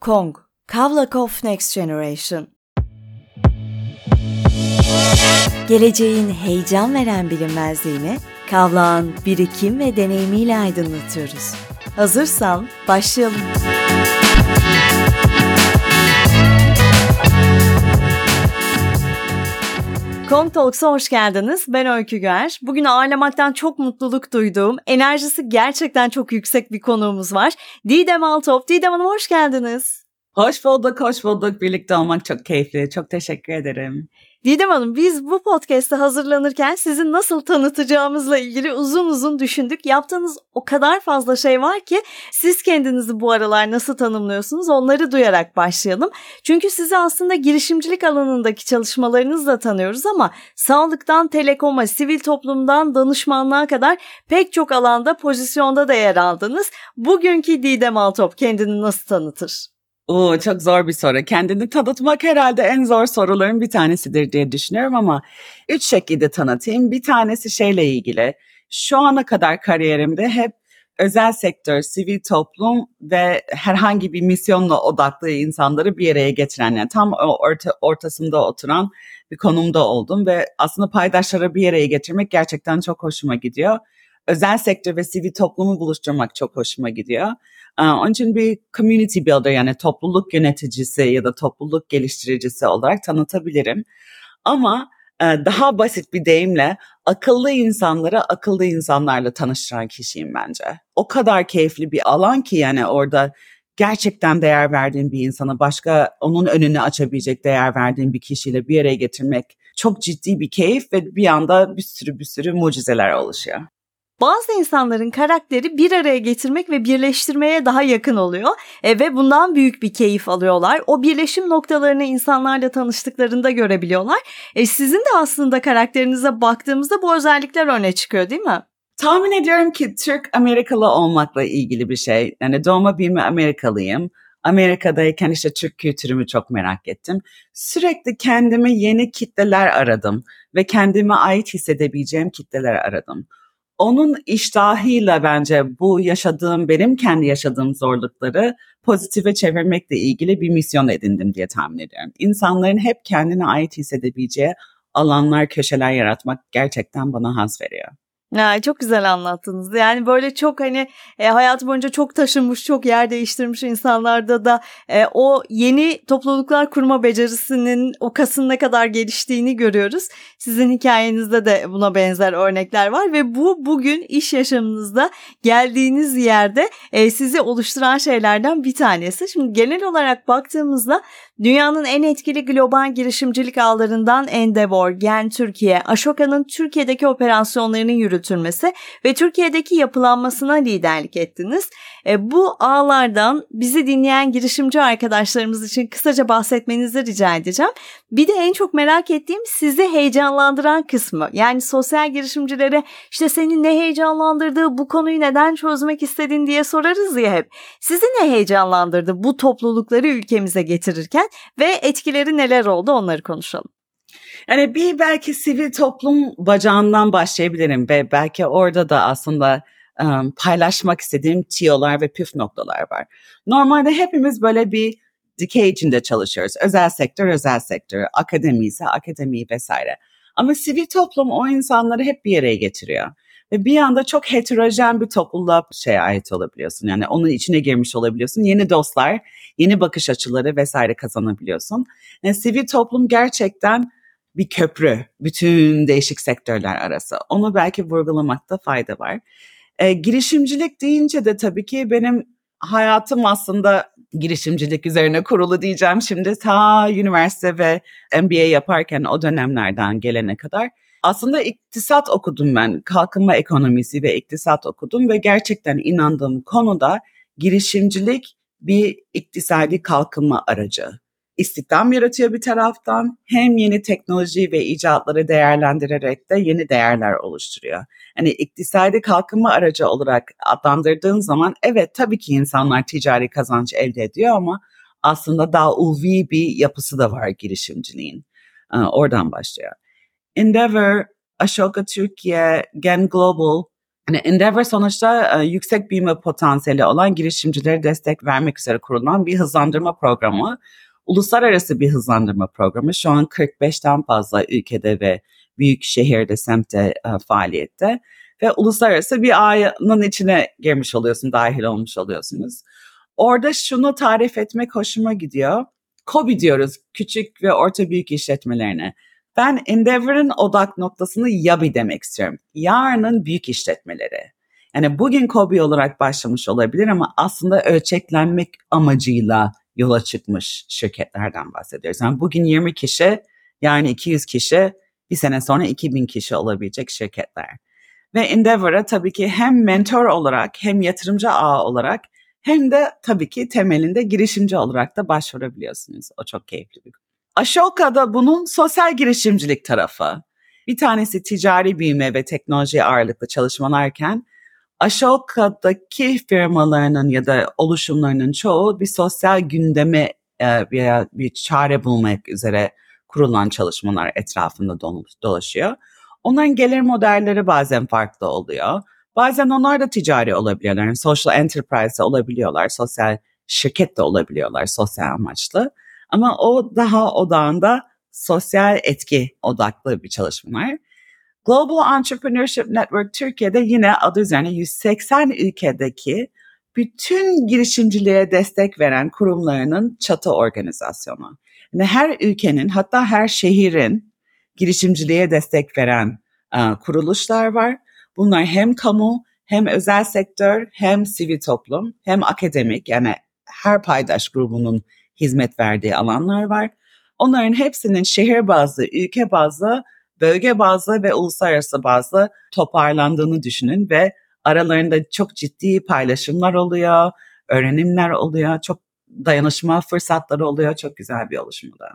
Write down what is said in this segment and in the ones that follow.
Kong, Kavlakov Next Generation. Geleceğin heyecan veren bilinmezliğini Kavlak'ın birikim ve deneyimiyle aydınlatıyoruz. Hazırsan başlayalım. Kong Talks'a hoş geldiniz. Ben Öykü Güer. Bugün ağırlamaktan çok mutluluk duyduğum, enerjisi gerçekten çok yüksek bir konuğumuz var. Didem Altop. Didem Hanım hoş geldiniz. Hoş bulduk, hoş bulduk. Birlikte olmak çok keyifli. Çok teşekkür ederim. Didem Hanım biz bu podcast'te hazırlanırken sizi nasıl tanıtacağımızla ilgili uzun uzun düşündük. Yaptığınız o kadar fazla şey var ki siz kendinizi bu aralar nasıl tanımlıyorsunuz onları duyarak başlayalım. Çünkü sizi aslında girişimcilik alanındaki çalışmalarınızla tanıyoruz ama sağlıktan telekoma, sivil toplumdan danışmanlığa kadar pek çok alanda pozisyonda da yer aldınız. Bugünkü Didem Altop kendini nasıl tanıtır? Oo, çok zor bir soru. Kendini tanıtmak herhalde en zor soruların bir tanesidir diye düşünüyorum ama üç şekilde tanıtayım. Bir tanesi şeyle ilgili. Şu ana kadar kariyerimde hep özel sektör, sivil toplum ve herhangi bir misyonla odaklı insanları bir araya getiren, yani tam orta, ortasında oturan bir konumda oldum ve aslında paydaşları bir araya getirmek gerçekten çok hoşuma gidiyor. Özel sektör ve sivil toplumu buluşturmak çok hoşuma gidiyor. Onun için bir community builder yani topluluk yöneticisi ya da topluluk geliştiricisi olarak tanıtabilirim. Ama daha basit bir deyimle akıllı insanları akıllı insanlarla tanıştıran kişiyim bence. O kadar keyifli bir alan ki yani orada gerçekten değer verdiğin bir insana başka onun önünü açabilecek değer verdiğin bir kişiyle bir araya getirmek çok ciddi bir keyif ve bir anda bir sürü bir sürü mucizeler oluşuyor. Bazı insanların karakteri bir araya getirmek ve birleştirmeye daha yakın oluyor e, ve bundan büyük bir keyif alıyorlar. O birleşim noktalarını insanlarla tanıştıklarında görebiliyorlar. E, sizin de aslında karakterinize baktığımızda bu özellikler öne çıkıyor değil mi? Tahmin ediyorum ki Türk Amerikalı olmakla ilgili bir şey. Yani doğma büyüme Amerikalıyım. Amerika'dayken işte Türk kültürümü çok merak ettim. Sürekli kendime yeni kitleler aradım ve kendime ait hissedebileceğim kitleler aradım onun iştahıyla bence bu yaşadığım benim kendi yaşadığım zorlukları pozitife çevirmekle ilgili bir misyon edindim diye tahmin ediyorum. İnsanların hep kendine ait hissedebileceği alanlar, köşeler yaratmak gerçekten bana haz veriyor. Ya, çok güzel anlattınız. Yani böyle çok hani e, hayatı boyunca çok taşınmış, çok yer değiştirmiş insanlarda da e, o yeni topluluklar kurma becerisinin o kasın ne kadar geliştiğini görüyoruz. Sizin hikayenizde de buna benzer örnekler var ve bu bugün iş yaşamınızda geldiğiniz yerde e, sizi oluşturan şeylerden bir tanesi. Şimdi genel olarak baktığımızda Dünyanın en etkili global girişimcilik ağlarından Endeavor, Gen Türkiye, Ashoka'nın Türkiye'deki operasyonlarının yürütülmesi ve Türkiye'deki yapılanmasına liderlik ettiniz. E, bu ağlardan bizi dinleyen girişimci arkadaşlarımız için kısaca bahsetmenizi rica edeceğim. Bir de en çok merak ettiğim sizi heyecanlandıran kısmı. Yani sosyal girişimcilere işte seni ne heyecanlandırdı, bu konuyu neden çözmek istedin diye sorarız ya hep. Sizi ne heyecanlandırdı bu toplulukları ülkemize getirirken ve etkileri neler oldu onları konuşalım. Yani bir belki sivil toplum bacağından başlayabilirim ve belki orada da aslında um, paylaşmak istediğim tiyolar ve püf noktalar var. Normalde hepimiz böyle bir dikey içinde çalışıyoruz. Özel sektör, özel sektör, akademi ise akademi vesaire. Ama sivil toplum o insanları hep bir araya getiriyor. Bir anda çok heterojen bir topluluğa şey ait olabiliyorsun. Yani onun içine girmiş olabiliyorsun. Yeni dostlar, yeni bakış açıları vesaire kazanabiliyorsun. Yani sivil toplum gerçekten bir köprü bütün değişik sektörler arası. Onu belki vurgulamakta fayda var. E, girişimcilik deyince de tabii ki benim hayatım aslında girişimcilik üzerine kurulu diyeceğim şimdi ta üniversite ve MBA yaparken o dönemlerden gelene kadar. Aslında iktisat okudum ben. Kalkınma ekonomisi ve iktisat okudum ve gerçekten inandığım konuda girişimcilik bir iktisadi kalkınma aracı istihdam yaratıyor bir taraftan hem yeni teknoloji ve icatları değerlendirerek de yeni değerler oluşturuyor. Hani iktisadi kalkınma aracı olarak adlandırdığın zaman evet tabii ki insanlar ticari kazanç elde ediyor ama aslında daha ulvi bir yapısı da var girişimciliğin. Ee, oradan başlıyor. Endeavor, Ashoka Türkiye, Gen Global Yani Endeavor sonuçta e, yüksek büyüme potansiyeli olan girişimcilere destek vermek üzere kurulan bir hızlandırma programı. Uluslararası bir hızlandırma programı. Şu an 45'ten fazla ülkede ve büyük şehirde, semtte e, faaliyette. Ve uluslararası bir ağının içine girmiş oluyorsun, dahil olmuş oluyorsunuz. Orada şunu tarif etmek hoşuma gidiyor. KOBİ diyoruz, küçük ve orta büyük işletmelerine. Ben Endeavor'ın odak noktasını YABI demek istiyorum. Yarının büyük işletmeleri. Yani bugün KOBİ olarak başlamış olabilir ama aslında ölçeklenmek amacıyla yola çıkmış şirketlerden bahsediyoruz. Yani bugün 20 kişi, yani 200 kişi, bir sene sonra 2000 kişi olabilecek şirketler. Ve Endeavor'a tabii ki hem mentor olarak hem yatırımcı ağ olarak hem de tabii ki temelinde girişimci olarak da başvurabiliyorsunuz. O çok keyifli bir Ashoka'da bunun sosyal girişimcilik tarafı. Bir tanesi ticari büyüme ve teknoloji ağırlıklı çalışmalarken Ashoka'daki firmalarının ya da oluşumlarının çoğu bir sosyal gündeme e, veya bir çare bulmak üzere kurulan çalışmalar etrafında dolaşıyor. Onların gelir modelleri bazen farklı oluyor. Bazen onlar da ticari olabiliyorlar. Yani social enterprise olabiliyorlar. Sosyal şirket de olabiliyorlar sosyal amaçlı. Ama o daha odağında sosyal etki odaklı bir çalışmalar. Global Entrepreneurship Network Türkiye'de yine adı üzerine 180 ülkedeki bütün girişimciliğe destek veren kurumlarının çatı organizasyonu. Yani her ülkenin hatta her şehrin girişimciliğe destek veren uh, kuruluşlar var. Bunlar hem kamu hem özel sektör hem sivil toplum hem akademik yani her paydaş grubunun hizmet verdiği alanlar var. Onların hepsinin şehir bazlı, ülke bazlı, bölge bazlı ve uluslararası bazlı toparlandığını düşünün ve aralarında çok ciddi paylaşımlar oluyor, öğrenimler oluyor, çok dayanışma fırsatları oluyor. Çok güzel bir oluşumda.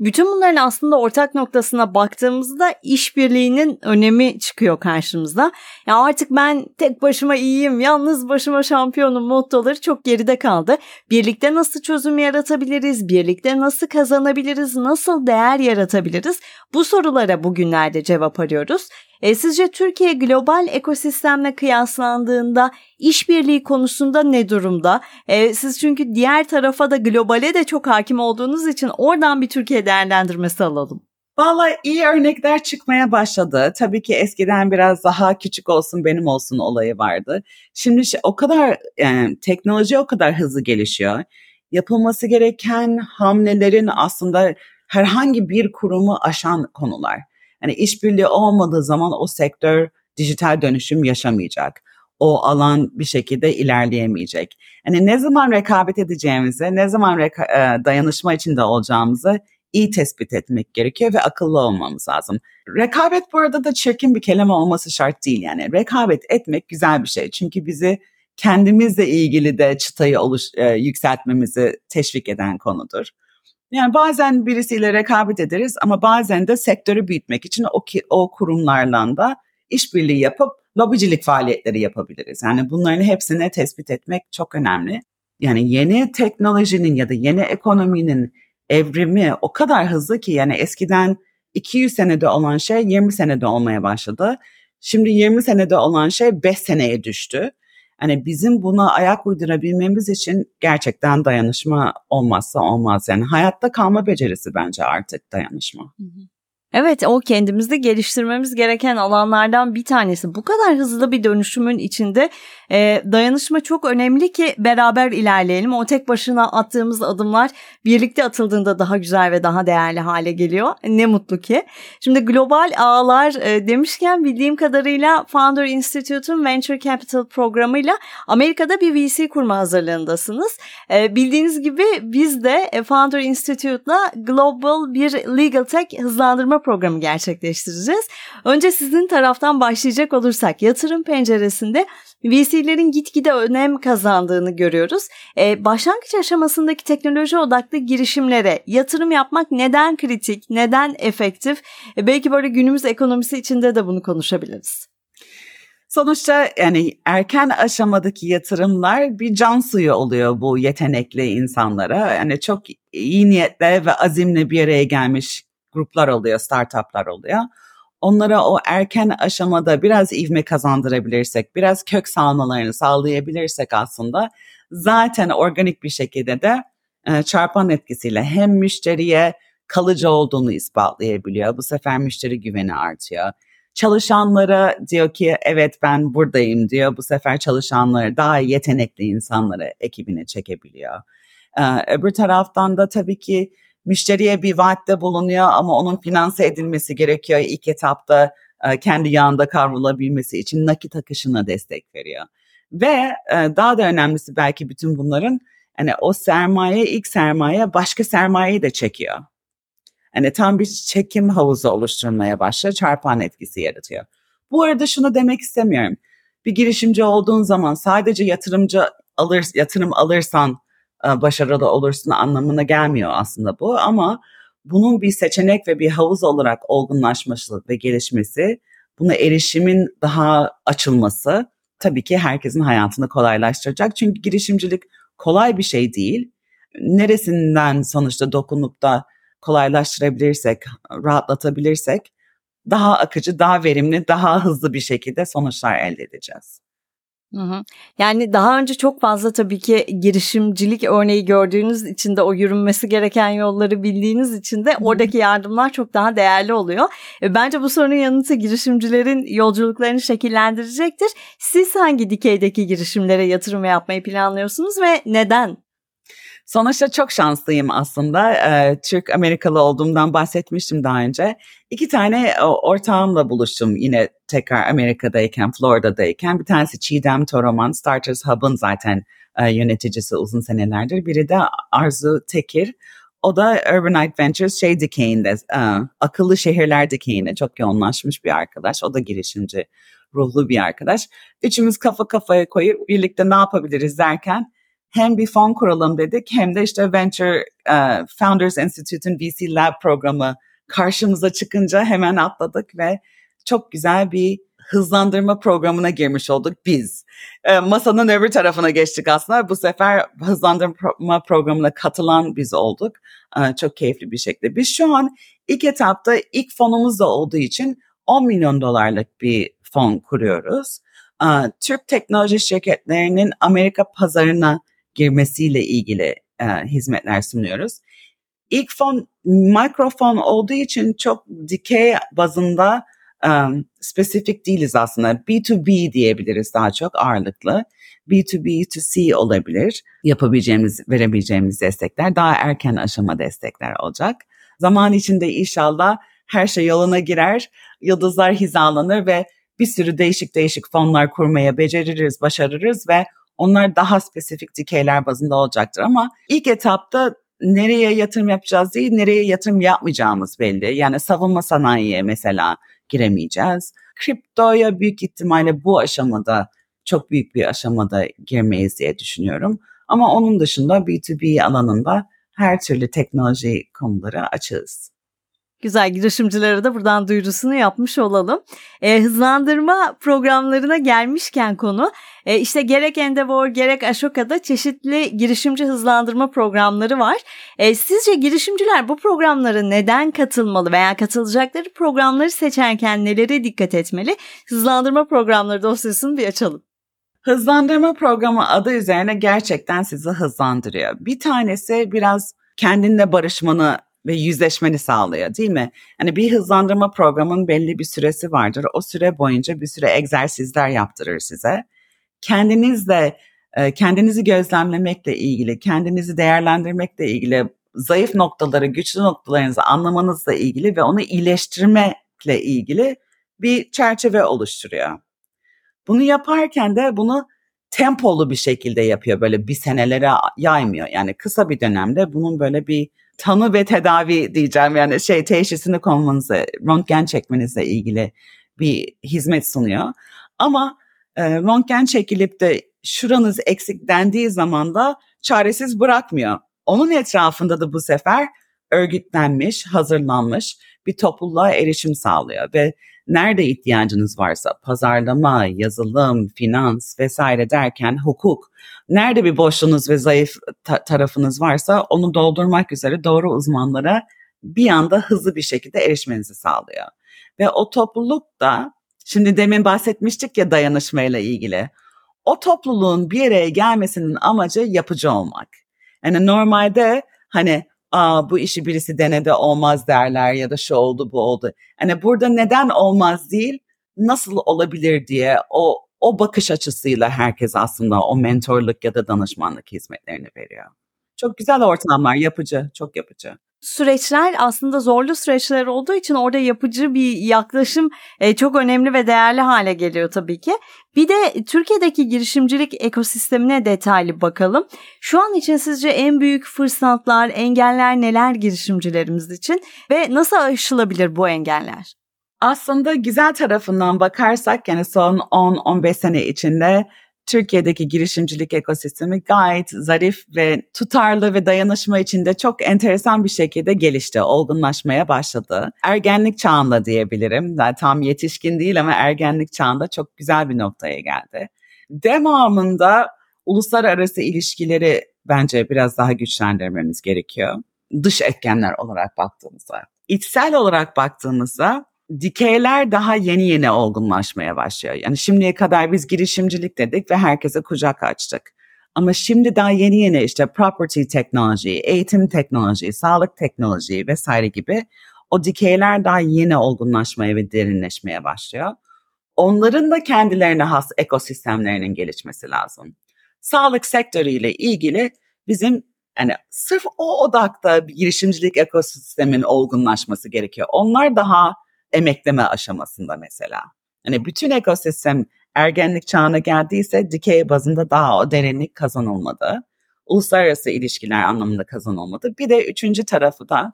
Bütün bunların aslında ortak noktasına baktığımızda işbirliğinin önemi çıkıyor karşımıza. Ya artık ben tek başıma iyiyim, yalnız başıma şampiyonum mottoları çok geride kaldı. Birlikte nasıl çözüm yaratabiliriz? Birlikte nasıl kazanabiliriz? Nasıl değer yaratabiliriz? Bu sorulara bugünlerde cevap arıyoruz. E, sizce Türkiye global ekosistemle kıyaslandığında işbirliği konusunda ne durumda? E, siz çünkü diğer tarafa da globale de çok hakim olduğunuz için oradan bir Türkiye değerlendirmesi alalım. Vallahi iyi örnekler çıkmaya başladı. Tabii ki eskiden biraz daha küçük olsun benim olsun olayı vardı. Şimdi şey, o kadar yani teknoloji o kadar hızlı gelişiyor. Yapılması gereken hamlelerin aslında herhangi bir kurumu aşan konular. Yani işbirliği olmadığı zaman o sektör dijital dönüşüm yaşamayacak. O alan bir şekilde ilerleyemeyecek. Yani ne zaman rekabet edeceğimizi, ne zaman reka- e, dayanışma içinde olacağımızı iyi tespit etmek gerekiyor ve akıllı olmamız lazım. Rekabet bu arada da çirkin bir kelime olması şart değil yani. Rekabet etmek güzel bir şey. Çünkü bizi kendimizle ilgili de çıtayı oluş, e, yükseltmemizi teşvik eden konudur. Yani bazen birisiyle rekabet ederiz ama bazen de sektörü büyütmek için o, ki, o kurumlarla da işbirliği yapıp lobicilik faaliyetleri yapabiliriz. Yani bunların hepsini tespit etmek çok önemli. Yani yeni teknolojinin ya da yeni ekonominin evrimi o kadar hızlı ki yani eskiden 200 senede olan şey 20 senede olmaya başladı. Şimdi 20 senede olan şey 5 seneye düştü. Hani bizim buna ayak uydurabilmemiz için gerçekten dayanışma olmazsa olmaz. Yani hayatta kalma becerisi bence artık dayanışma. Hı hı. Evet o kendimizde geliştirmemiz gereken alanlardan bir tanesi. Bu kadar hızlı bir dönüşümün içinde e, dayanışma çok önemli ki beraber ilerleyelim. O tek başına attığımız adımlar birlikte atıldığında daha güzel ve daha değerli hale geliyor. Ne mutlu ki. Şimdi global ağlar e, demişken bildiğim kadarıyla Founder Institute'un Venture Capital programıyla Amerika'da bir VC kurma hazırlığındasınız. E, bildiğiniz gibi biz de e, Founder Institute'la global bir legal tech hızlandırma programı gerçekleştireceğiz. Önce sizin taraftan başlayacak olursak yatırım penceresinde VC'lerin gitgide önem kazandığını görüyoruz. Ee, başlangıç aşamasındaki teknoloji odaklı girişimlere yatırım yapmak neden kritik, neden efektif? Ee, belki böyle günümüz ekonomisi içinde de bunu konuşabiliriz. Sonuçta yani erken aşamadaki yatırımlar bir can suyu oluyor bu yetenekli insanlara. Yani çok iyi niyetle ve azimle bir araya gelmiş gruplar oluyor, startuplar oluyor. onlara o erken aşamada biraz ivme kazandırabilirsek, biraz kök salmalarını sağlayabilirsek aslında zaten organik bir şekilde de e, çarpan etkisiyle hem müşteriye kalıcı olduğunu ispatlayabiliyor. Bu sefer müşteri güveni artıyor. Çalışanlara diyor ki evet ben buradayım diyor. Bu sefer çalışanları daha yetenekli insanları ekibine çekebiliyor. Ee, öbür taraftan da tabii ki müşteriye bir vaatte bulunuyor ama onun finanse edilmesi gerekiyor. İlk etapta e, kendi yağında kavrulabilmesi için nakit akışına destek veriyor. Ve e, daha da önemlisi belki bütün bunların hani o sermaye ilk sermaye başka sermayeyi de çekiyor. Hani tam bir çekim havuzu oluşturmaya başlıyor, çarpan etkisi yaratıyor. Bu arada şunu demek istemiyorum. Bir girişimci olduğun zaman sadece yatırımcı alır, yatırım alırsan başarılı olursun anlamına gelmiyor aslında bu ama bunun bir seçenek ve bir havuz olarak olgunlaşması ve gelişmesi, buna erişimin daha açılması tabii ki herkesin hayatını kolaylaştıracak. Çünkü girişimcilik kolay bir şey değil. Neresinden sonuçta dokunup da kolaylaştırabilirsek, rahatlatabilirsek daha akıcı, daha verimli, daha hızlı bir şekilde sonuçlar elde edeceğiz. Hı hı. Yani daha önce çok fazla tabii ki girişimcilik örneği gördüğünüz için de o yürünmesi gereken yolları bildiğiniz için de oradaki yardımlar çok daha değerli oluyor. E, bence bu sorunun yanıtı girişimcilerin yolculuklarını şekillendirecektir. Siz hangi dikeydeki girişimlere yatırım yapmayı planlıyorsunuz ve neden? Sonuçta çok şanslıyım aslında. Türk Amerikalı olduğumdan bahsetmiştim daha önce. İki tane ortağımla buluştum yine tekrar Amerika'dayken, Florida'dayken. Bir tanesi Çiğdem Toroman, Starters Hub'ın zaten yöneticisi uzun senelerdir. Biri de Arzu Tekir. O da Urbanite Ventures şey dikeyinde, akıllı şehirler dikeyinde çok yoğunlaşmış bir arkadaş. O da girişimci ruhlu bir arkadaş. Üçümüz kafa kafaya koyup birlikte ne yapabiliriz derken hem bir fon kuralım dedik hem de işte Venture uh, Founders Institute'un VC Lab programı karşımıza çıkınca hemen atladık ve çok güzel bir hızlandırma programına girmiş olduk biz. E, masanın öbür tarafına geçtik aslında. Bu sefer hızlandırma programına katılan biz olduk. E, çok keyifli bir şekilde. Biz şu an ilk etapta ilk fonumuz da olduğu için 10 milyon dolarlık bir fon kuruyoruz. E, Türk teknoloji şirketlerinin Amerika pazarına girmesiyle ilgili e, hizmetler sunuyoruz. İlk fon mikrofon olduğu için çok dikey bazında um, spesifik değiliz aslında. B2B diyebiliriz daha çok ağırlıklı. B2B2C olabilir. Yapabileceğimiz, verebileceğimiz destekler daha erken aşama destekler olacak. Zaman içinde inşallah her şey yoluna girer, yıldızlar hizalanır ve bir sürü değişik değişik fonlar kurmaya beceririz, başarırız ve onlar daha spesifik dikeyler bazında olacaktır ama ilk etapta nereye yatırım yapacağız değil, nereye yatırım yapmayacağımız belli. Yani savunma sanayiye mesela giremeyeceğiz. Kriptoya büyük ihtimalle bu aşamada çok büyük bir aşamada girmeyiz diye düşünüyorum. Ama onun dışında B2B alanında her türlü teknoloji konuları açığız. Güzel girişimcilere de buradan duyurusunu yapmış olalım. E, hızlandırma programlarına gelmişken konu e, işte gerek Endeavor gerek Ashoka'da çeşitli girişimci hızlandırma programları var. E, sizce girişimciler bu programlara neden katılmalı veya katılacakları programları seçerken nelere dikkat etmeli? Hızlandırma programları dosyasını bir açalım. Hızlandırma programı adı üzerine gerçekten sizi hızlandırıyor. Bir tanesi biraz kendinle barışmanı ve yüzleşmeni sağlıyor değil mi? Hani bir hızlandırma programın belli bir süresi vardır. O süre boyunca bir süre egzersizler yaptırır size. Kendinizle e, kendinizi gözlemlemekle ilgili, kendinizi değerlendirmekle ilgili, zayıf noktaları, güçlü noktalarınızı anlamanızla ilgili ve onu iyileştirmekle ilgili bir çerçeve oluşturuyor. Bunu yaparken de bunu tempolu bir şekilde yapıyor. Böyle bir senelere yaymıyor. Yani kısa bir dönemde bunun böyle bir tanı ve tedavi diyeceğim yani şey teşhisini konmanızı, röntgen çekmenizle ilgili bir hizmet sunuyor. Ama e, röntgen çekilip de şuranız eksik dendiği zaman da çaresiz bırakmıyor. Onun etrafında da bu sefer örgütlenmiş, hazırlanmış bir topluluğa erişim sağlıyor ve nerede ihtiyacınız varsa pazarlama, yazılım, finans vesaire derken hukuk nerede bir boşluğunuz ve zayıf ta- tarafınız varsa onu doldurmak üzere doğru uzmanlara bir anda hızlı bir şekilde erişmenizi sağlıyor. Ve o topluluk da şimdi demin bahsetmiştik ya dayanışmayla ilgili. O topluluğun bir araya gelmesinin amacı yapıcı olmak. Yani normalde hani Aa, bu işi birisi denede olmaz derler ya da şu oldu bu oldu. Hani burada neden olmaz değil nasıl olabilir diye o o bakış açısıyla herkes aslında o mentorluk ya da danışmanlık hizmetlerini veriyor. Çok güzel ortamlar, yapıcı, çok yapıcı süreçler aslında zorlu süreçler olduğu için orada yapıcı bir yaklaşım e, çok önemli ve değerli hale geliyor tabii ki. Bir de Türkiye'deki girişimcilik ekosistemine detaylı bakalım. Şu an için sizce en büyük fırsatlar, engeller neler girişimcilerimiz için ve nasıl aşılabilir bu engeller? Aslında güzel tarafından bakarsak yani son 10-15 sene içinde Türkiye'deki girişimcilik ekosistemi gayet zarif ve tutarlı ve dayanışma içinde çok enteresan bir şekilde gelişti, olgunlaşmaya başladı. Ergenlik çağında diyebilirim. Yani tam yetişkin değil ama ergenlik çağında çok güzel bir noktaya geldi. Devamında uluslararası ilişkileri bence biraz daha güçlendirmemiz gerekiyor. Dış etkenler olarak baktığımızda. İçsel olarak baktığımızda dikeyler daha yeni yeni olgunlaşmaya başlıyor. Yani şimdiye kadar biz girişimcilik dedik ve herkese kucak açtık. Ama şimdi daha yeni yeni işte property teknoloji, eğitim teknoloji, sağlık teknoloji vesaire gibi o dikeyler daha yeni olgunlaşmaya ve derinleşmeye başlıyor. Onların da kendilerine has ekosistemlerinin gelişmesi lazım. Sağlık sektörüyle ilgili bizim yani sırf o odakta bir girişimcilik ekosistemin olgunlaşması gerekiyor. Onlar daha emekleme aşamasında mesela. Hani bütün ekosistem ergenlik çağına geldiyse dikey bazında daha o derinlik kazanılmadı. Uluslararası ilişkiler anlamında kazanılmadı. Bir de üçüncü tarafı da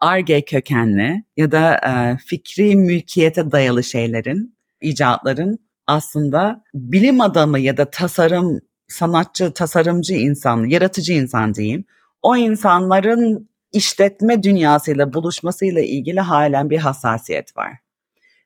ARGE kökenli ya da e, fikri mülkiyete dayalı şeylerin, icatların aslında bilim adamı ya da tasarım, sanatçı, tasarımcı insan, yaratıcı insan diyeyim. O insanların işletme dünyasıyla buluşmasıyla ilgili halen bir hassasiyet var.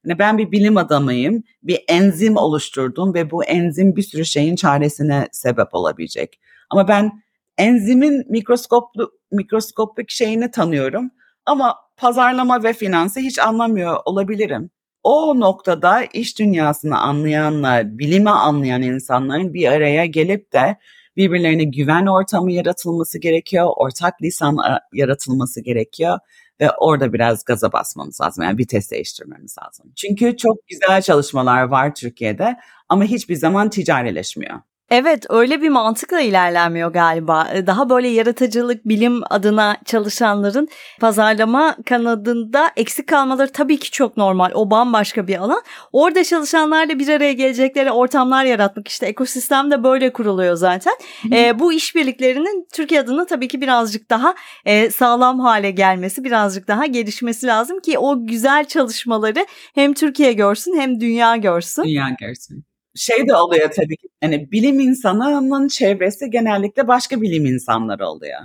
Yani ben bir bilim adamıyım, bir enzim oluşturdum ve bu enzim bir sürü şeyin çaresine sebep olabilecek. Ama ben enzimin mikroskoplu mikroskopik şeyini tanıyorum ama pazarlama ve finansı hiç anlamıyor olabilirim. O noktada iş dünyasını anlayanlar, bilimi anlayan insanların bir araya gelip de birbirlerine güven ortamı yaratılması gerekiyor, ortak lisan yaratılması gerekiyor ve orada biraz gaza basmamız lazım. Yani vites değiştirmemiz lazım. Çünkü çok güzel çalışmalar var Türkiye'de ama hiçbir zaman ticarileşmiyor. Evet öyle bir mantıkla ilerlenmiyor galiba. Ee, daha böyle yaratıcılık, bilim adına çalışanların pazarlama kanadında eksik kalmaları tabii ki çok normal. O bambaşka bir alan. Orada çalışanlarla bir araya gelecekleri ortamlar yaratmak işte ekosistem de böyle kuruluyor zaten. E, bu işbirliklerinin Türkiye adına tabii ki birazcık daha e, sağlam hale gelmesi, birazcık daha gelişmesi lazım ki o güzel çalışmaları hem Türkiye görsün hem dünya görsün. Dünya görsün şey de oluyor tabii ki. Hani bilim insanının çevresi genellikle başka bilim insanları oluyor.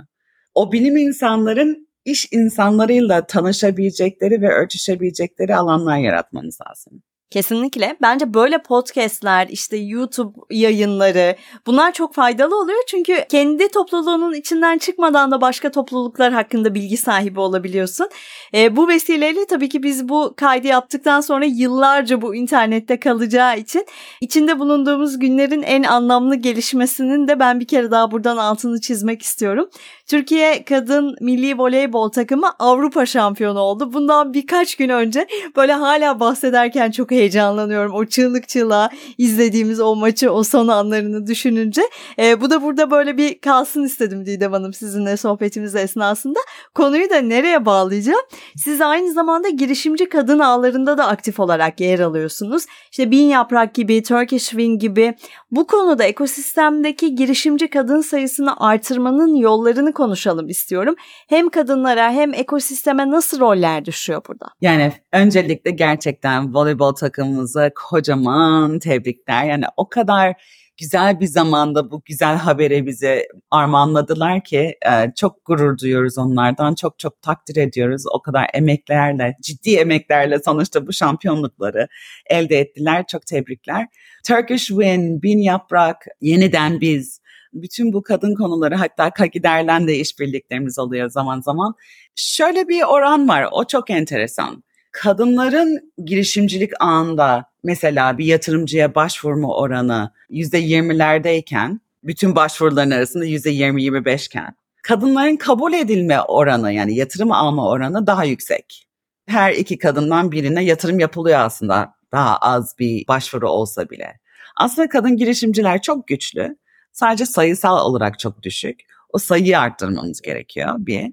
O bilim insanların iş insanlarıyla tanışabilecekleri ve örtüşebilecekleri alanlar yaratmanız lazım. Kesinlikle. Bence böyle podcastler, işte YouTube yayınları bunlar çok faydalı oluyor. Çünkü kendi topluluğunun içinden çıkmadan da başka topluluklar hakkında bilgi sahibi olabiliyorsun. E, bu vesileyle tabii ki biz bu kaydı yaptıktan sonra yıllarca bu internette kalacağı için içinde bulunduğumuz günlerin en anlamlı gelişmesinin de ben bir kere daha buradan altını çizmek istiyorum. Türkiye kadın milli voleybol takımı Avrupa şampiyonu oldu. Bundan birkaç gün önce böyle hala bahsederken çok heyecanlanıyorum. O çığlık çığlığa izlediğimiz o maçı, o son anlarını düşününce. E, bu da burada böyle bir kalsın istedim Didem Hanım sizinle sohbetimiz esnasında. Konuyu da nereye bağlayacağım? Siz aynı zamanda girişimci kadın ağlarında da aktif olarak yer alıyorsunuz. İşte Bin Yaprak gibi, Turkish Wing gibi bu konuda ekosistemdeki girişimci kadın sayısını artırmanın yollarını konuşalım istiyorum. Hem kadınlara hem ekosisteme nasıl roller düşüyor burada? Yani öncelikle gerçekten voleybol takımımıza kocaman tebrikler. Yani o kadar güzel bir zamanda bu güzel haberi bize armağanladılar ki e, çok gurur duyuyoruz onlardan. Çok çok takdir ediyoruz. O kadar emeklerle, ciddi emeklerle sonuçta bu şampiyonlukları elde ettiler. Çok tebrikler. Turkish Win, Bin Yaprak, Yeniden Biz, bütün bu kadın konuları hatta Kagider'le de işbirliklerimiz oluyor zaman zaman. Şöyle bir oran var o çok enteresan. Kadınların girişimcilik anında mesela bir yatırımcıya başvurma oranı %20'lerdeyken bütün başvuruların arasında %20-25 iken kadınların kabul edilme oranı yani yatırım alma oranı daha yüksek. Her iki kadından birine yatırım yapılıyor aslında daha az bir başvuru olsa bile. Aslında kadın girişimciler çok güçlü. Sadece sayısal olarak çok düşük. O sayıyı arttırmamız gerekiyor bir.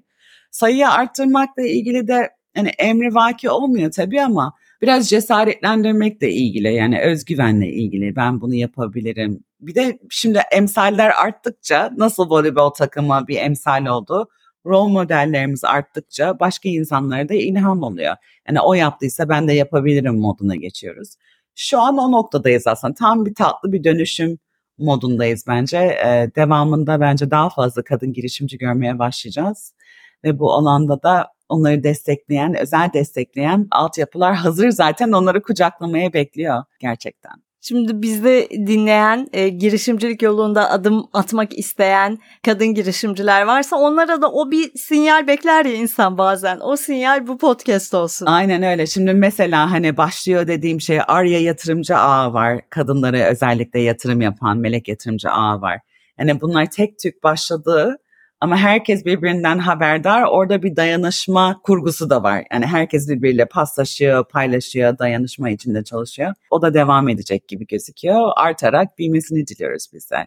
Sayıyı arttırmakla ilgili de hani emri vaki olmuyor tabii ama biraz cesaretlendirmekle ilgili yani özgüvenle ilgili ben bunu yapabilirim. Bir de şimdi emsaller arttıkça nasıl voleybol takımı bir emsal oldu rol modellerimiz arttıkça başka insanlara da ilham oluyor. Yani o yaptıysa ben de yapabilirim moduna geçiyoruz. Şu an o noktadayız aslında. Tam bir tatlı bir dönüşüm modundayız bence. Ee, devamında bence daha fazla kadın girişimci görmeye başlayacağız. Ve bu alanda da onları destekleyen, özel destekleyen altyapılar hazır zaten onları kucaklamaya bekliyor gerçekten. Şimdi bizde dinleyen e, girişimcilik yolunda adım atmak isteyen kadın girişimciler varsa onlara da o bir sinyal bekler ya insan bazen. O sinyal bu podcast olsun. Aynen öyle. Şimdi mesela hani başlıyor dediğim şey Arya Yatırımcı Ağı var. Kadınlara özellikle yatırım yapan Melek Yatırımcı Ağı var. Yani bunlar tek tük başladığı ama herkes birbirinden haberdar. Orada bir dayanışma kurgusu da var. Yani herkes birbiriyle paslaşıyor, paylaşıyor, dayanışma içinde çalışıyor. O da devam edecek gibi gözüküyor. Artarak büyümesini diliyoruz biz de.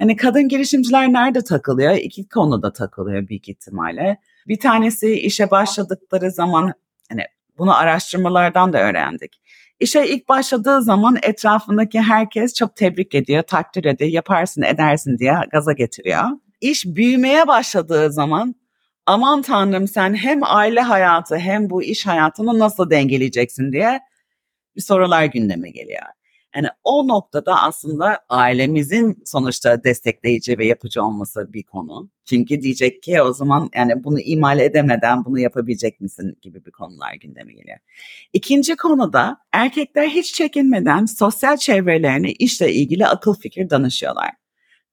Yani kadın girişimciler nerede takılıyor? İki konuda takılıyor büyük ihtimalle. Bir tanesi işe başladıkları zaman hani bunu araştırmalardan da öğrendik. İşe ilk başladığı zaman etrafındaki herkes çok tebrik ediyor, takdir ediyor, yaparsın edersin diye gaza getiriyor iş büyümeye başladığı zaman aman tanrım sen hem aile hayatı hem bu iş hayatını nasıl dengeleyeceksin diye bir sorular gündeme geliyor. Yani o noktada aslında ailemizin sonuçta destekleyici ve yapıcı olması bir konu. Çünkü diyecek ki o zaman yani bunu imal edemeden bunu yapabilecek misin gibi bir konular gündeme geliyor. İkinci konuda erkekler hiç çekinmeden sosyal çevrelerine işle ilgili akıl fikir danışıyorlar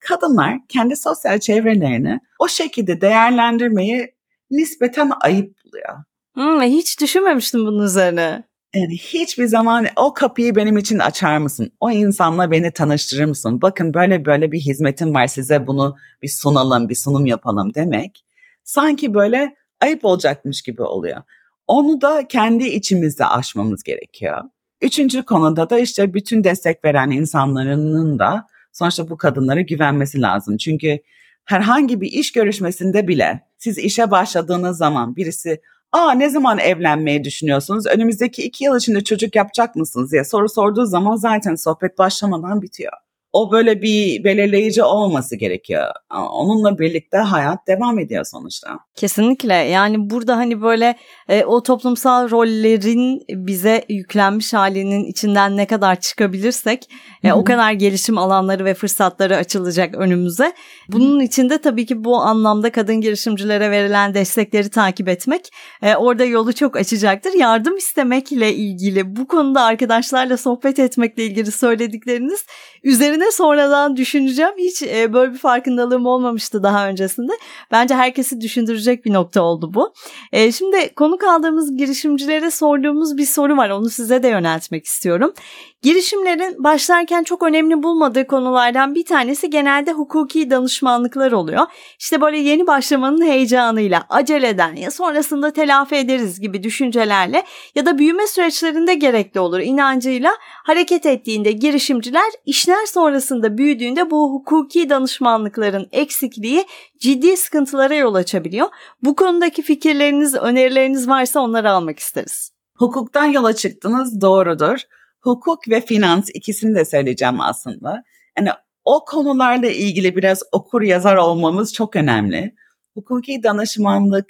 kadınlar kendi sosyal çevrelerini o şekilde değerlendirmeyi nispeten ayıp buluyor. Hmm, hiç düşünmemiştim bunun üzerine. Yani hiçbir zaman o kapıyı benim için açar mısın? O insanla beni tanıştırır mısın? Bakın böyle böyle bir hizmetim var size bunu bir sunalım, bir sunum yapalım demek. Sanki böyle ayıp olacakmış gibi oluyor. Onu da kendi içimizde aşmamız gerekiyor. Üçüncü konuda da işte bütün destek veren insanların da sonuçta bu kadınlara güvenmesi lazım. Çünkü herhangi bir iş görüşmesinde bile siz işe başladığınız zaman birisi aa ne zaman evlenmeyi düşünüyorsunuz? Önümüzdeki iki yıl içinde çocuk yapacak mısınız diye soru sorduğu zaman zaten sohbet başlamadan bitiyor o böyle bir belirleyici olması gerekiyor. Onunla birlikte hayat devam ediyor sonuçta. Kesinlikle yani burada hani böyle e, o toplumsal rollerin bize yüklenmiş halinin içinden ne kadar çıkabilirsek e, o kadar gelişim alanları ve fırsatları açılacak önümüze. Bunun içinde tabii ki bu anlamda kadın girişimcilere verilen destekleri takip etmek e, orada yolu çok açacaktır. Yardım istemekle ilgili bu konuda arkadaşlarla sohbet etmekle ilgili söyledikleriniz üzerine sonradan düşüneceğim. Hiç e, böyle bir farkındalığım olmamıştı daha öncesinde. Bence herkesi düşündürecek bir nokta oldu bu. E, şimdi konuk aldığımız girişimcilere sorduğumuz bir soru var. Onu size de yöneltmek istiyorum. Girişimlerin başlarken çok önemli bulmadığı konulardan bir tanesi genelde hukuki danışmanlıklar oluyor. İşte böyle yeni başlamanın heyecanıyla, aceleden ya sonrasında telafi ederiz gibi düşüncelerle ya da büyüme süreçlerinde gerekli olur inancıyla hareket ettiğinde girişimciler işler sonrasında büyüdüğünde bu hukuki danışmanlıkların eksikliği ciddi sıkıntılara yol açabiliyor. Bu konudaki fikirleriniz, önerileriniz varsa onları almak isteriz. Hukuktan yola çıktınız doğrudur hukuk ve finans ikisini de söyleyeceğim aslında. Yani o konularla ilgili biraz okur yazar olmamız çok önemli. Hukuki danışmanlık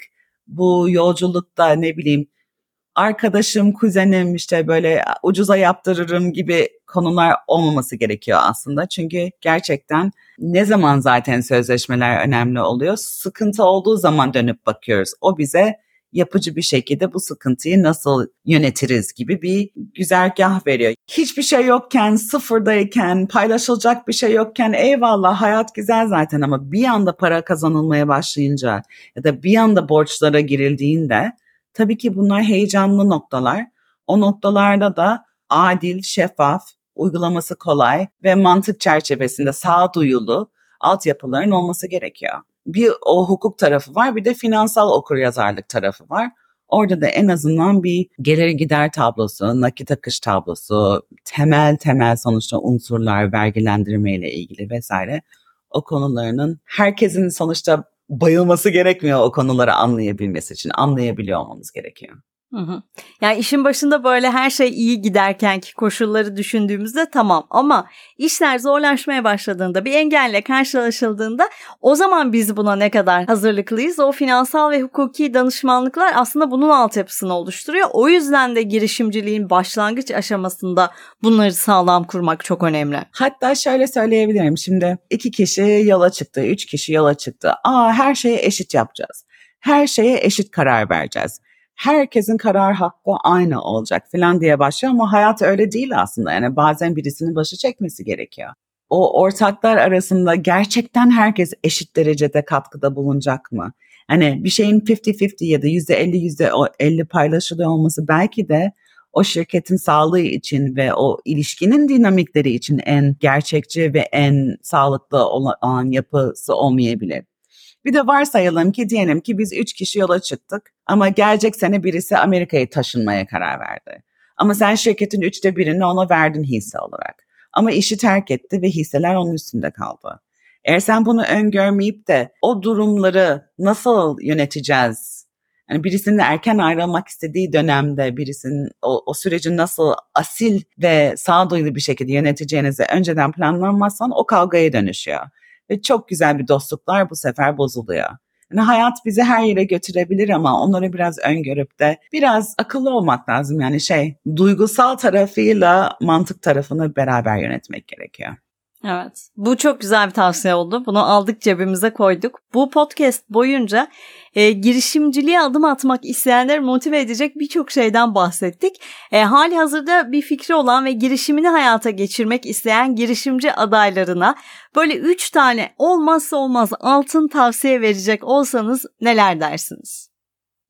bu yolculukta ne bileyim arkadaşım, kuzenim işte böyle ucuza yaptırırım gibi konular olmaması gerekiyor aslında. Çünkü gerçekten ne zaman zaten sözleşmeler önemli oluyor? Sıkıntı olduğu zaman dönüp bakıyoruz. O bize yapıcı bir şekilde bu sıkıntıyı nasıl yönetiriz gibi bir güzergah veriyor. Hiçbir şey yokken, sıfırdayken, paylaşılacak bir şey yokken eyvallah hayat güzel zaten ama bir anda para kazanılmaya başlayınca ya da bir anda borçlara girildiğinde Tabii ki bunlar heyecanlı noktalar. O noktalarda da adil, şeffaf, uygulaması kolay ve mantık çerçevesinde sağduyulu altyapıların olması gerekiyor. Bir o hukuk tarafı var bir de finansal okuryazarlık tarafı var. Orada da en azından bir gelir gider tablosu, nakit akış tablosu, temel temel sonuçta unsurlar, vergilendirme ile ilgili vesaire o konularının herkesin sonuçta bayılması gerekmiyor o konuları anlayabilmesi için. Anlayabiliyor olmamız gerekiyor. Yani işin başında böyle her şey iyi giderken ki koşulları düşündüğümüzde tamam ama işler zorlaşmaya başladığında bir engelle karşılaşıldığında o zaman biz buna ne kadar hazırlıklıyız? O finansal ve hukuki danışmanlıklar aslında bunun altyapısını oluşturuyor. O yüzden de girişimciliğin başlangıç aşamasında bunları sağlam kurmak çok önemli. Hatta şöyle söyleyebilirim şimdi iki kişi yola çıktı, üç kişi yola çıktı. Aa her şeyi eşit yapacağız. Her şeye eşit karar vereceğiz herkesin karar hakkı aynı olacak falan diye başlıyor ama hayat öyle değil aslında. Yani bazen birisinin başı çekmesi gerekiyor. O ortaklar arasında gerçekten herkes eşit derecede katkıda bulunacak mı? Hani bir şeyin 50-50 ya da %50 %50 paylaşılıyor olması belki de o şirketin sağlığı için ve o ilişkinin dinamikleri için en gerçekçi ve en sağlıklı olan yapısı olmayabilir. Bir de varsayalım ki diyelim ki biz üç kişi yola çıktık ama gelecek sene birisi Amerika'ya taşınmaya karar verdi. Ama sen şirketin üçte birini ona verdin hisse olarak. Ama işi terk etti ve hisseler onun üstünde kaldı. Eğer sen bunu öngörmeyip de o durumları nasıl yöneteceğiz? Yani birisinin erken ayrılmak istediği dönemde birisinin o, o süreci nasıl asil ve sağduyulu bir şekilde yöneteceğinizi önceden planlanmazsan o kavgaya dönüşüyor. Ve çok güzel bir dostluklar bu sefer bozuluyor. Yani hayat bizi her yere götürebilir ama onları biraz öngörüp de biraz akıllı olmak lazım. Yani şey duygusal tarafıyla mantık tarafını beraber yönetmek gerekiyor. Evet. Bu çok güzel bir tavsiye oldu. Bunu aldık cebimize koyduk. Bu podcast boyunca e, girişimciliğe adım atmak isteyenleri motive edecek birçok şeyden bahsettik. E, hali hazırda bir fikri olan ve girişimini hayata geçirmek isteyen girişimci adaylarına böyle üç tane olmazsa olmaz altın tavsiye verecek olsanız neler dersiniz?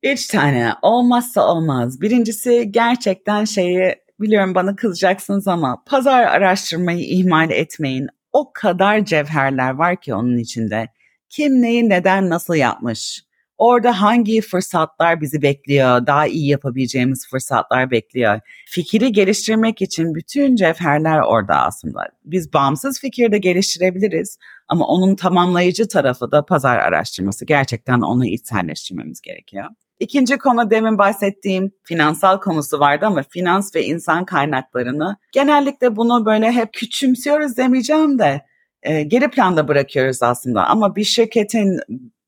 Üç tane olmazsa olmaz. Birincisi gerçekten şeyi biliyorum bana kızacaksınız ama pazar araştırmayı ihmal etmeyin. O kadar cevherler var ki onun içinde. Kim neyi neden nasıl yapmış? Orada hangi fırsatlar bizi bekliyor? Daha iyi yapabileceğimiz fırsatlar bekliyor. Fikri geliştirmek için bütün cevherler orada aslında. Biz bağımsız fikir de geliştirebiliriz ama onun tamamlayıcı tarafı da pazar araştırması. Gerçekten onu içselleştirmemiz gerekiyor. İkinci konu demin bahsettiğim finansal konusu vardı ama finans ve insan kaynaklarını genellikle bunu böyle hep küçümsüyoruz demeyeceğim de e, geri planda bırakıyoruz aslında. Ama bir şirketin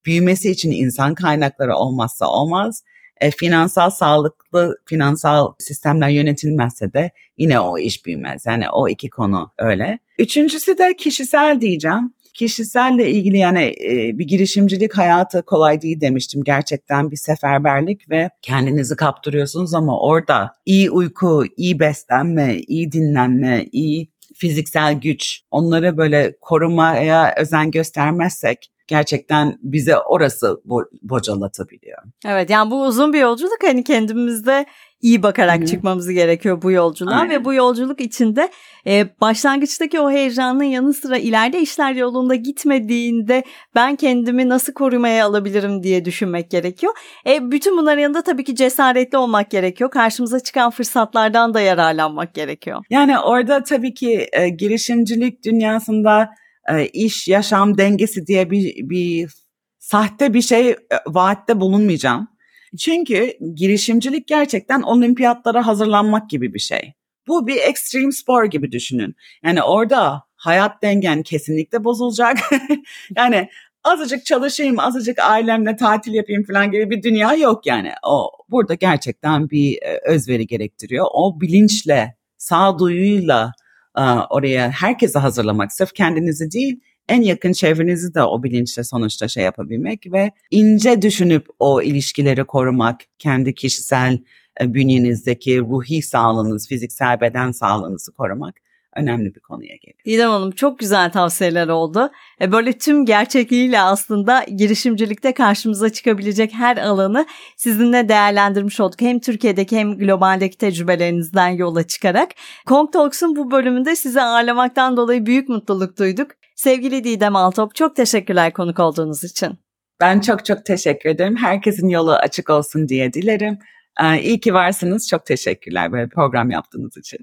büyümesi için insan kaynakları olmazsa olmaz. E, finansal sağlıklı finansal sistemler yönetilmezse de yine o iş büyümez. Yani o iki konu öyle. Üçüncüsü de kişisel diyeceğim kişiselle ilgili yani e, bir girişimcilik hayatı kolay değil demiştim. Gerçekten bir seferberlik ve kendinizi kaptırıyorsunuz ama orada iyi uyku, iyi beslenme, iyi dinlenme, iyi fiziksel güç onları böyle korumaya özen göstermezsek gerçekten bize orası bo- bocalatabiliyor. Evet yani bu uzun bir yolculuk hani kendimizde iyi bakarak Hı-hı. çıkmamız gerekiyor bu yolculuğa Aynen. ve bu yolculuk içinde e, başlangıçtaki o heyecanın yanı sıra ileride işler yolunda gitmediğinde ben kendimi nasıl korumaya alabilirim diye düşünmek gerekiyor. E, bütün bunların yanında tabii ki cesaretli olmak gerekiyor. Karşımıza çıkan fırsatlardan da yararlanmak gerekiyor. Yani orada tabii ki e, girişimcilik dünyasında e, iş yaşam dengesi diye bir, bir sahte bir şey e, vaatte bulunmayacağım. Çünkü girişimcilik gerçekten olimpiyatlara hazırlanmak gibi bir şey. Bu bir ekstrem spor gibi düşünün. Yani orada hayat dengen kesinlikle bozulacak. yani azıcık çalışayım, azıcık ailemle tatil yapayım falan gibi bir dünya yok yani. O burada gerçekten bir e, özveri gerektiriyor. O bilinçle, sağduyuyla oraya herkese hazırlamak, sırf kendinizi değil, en yakın çevrenizi de o bilinçle sonuçta şey yapabilmek ve ince düşünüp o ilişkileri korumak, kendi kişisel e, bünyenizdeki ruhi sağlığınız, fiziksel beden sağlığınızı korumak önemli bir konuya geliyor. İdem Hanım çok güzel tavsiyeler oldu. E, böyle tüm gerçekliğiyle aslında girişimcilikte karşımıza çıkabilecek her alanı sizinle değerlendirmiş olduk. Hem Türkiye'deki hem globaldeki tecrübelerinizden yola çıkarak. Kong Talks'un bu bölümünde sizi ağırlamaktan dolayı büyük mutluluk duyduk. Sevgili Didem Altop çok teşekkürler konuk olduğunuz için. Ben çok çok teşekkür ederim. Herkesin yolu açık olsun diye dilerim. Ee, iyi ki varsınız. Çok teşekkürler böyle program yaptığınız için.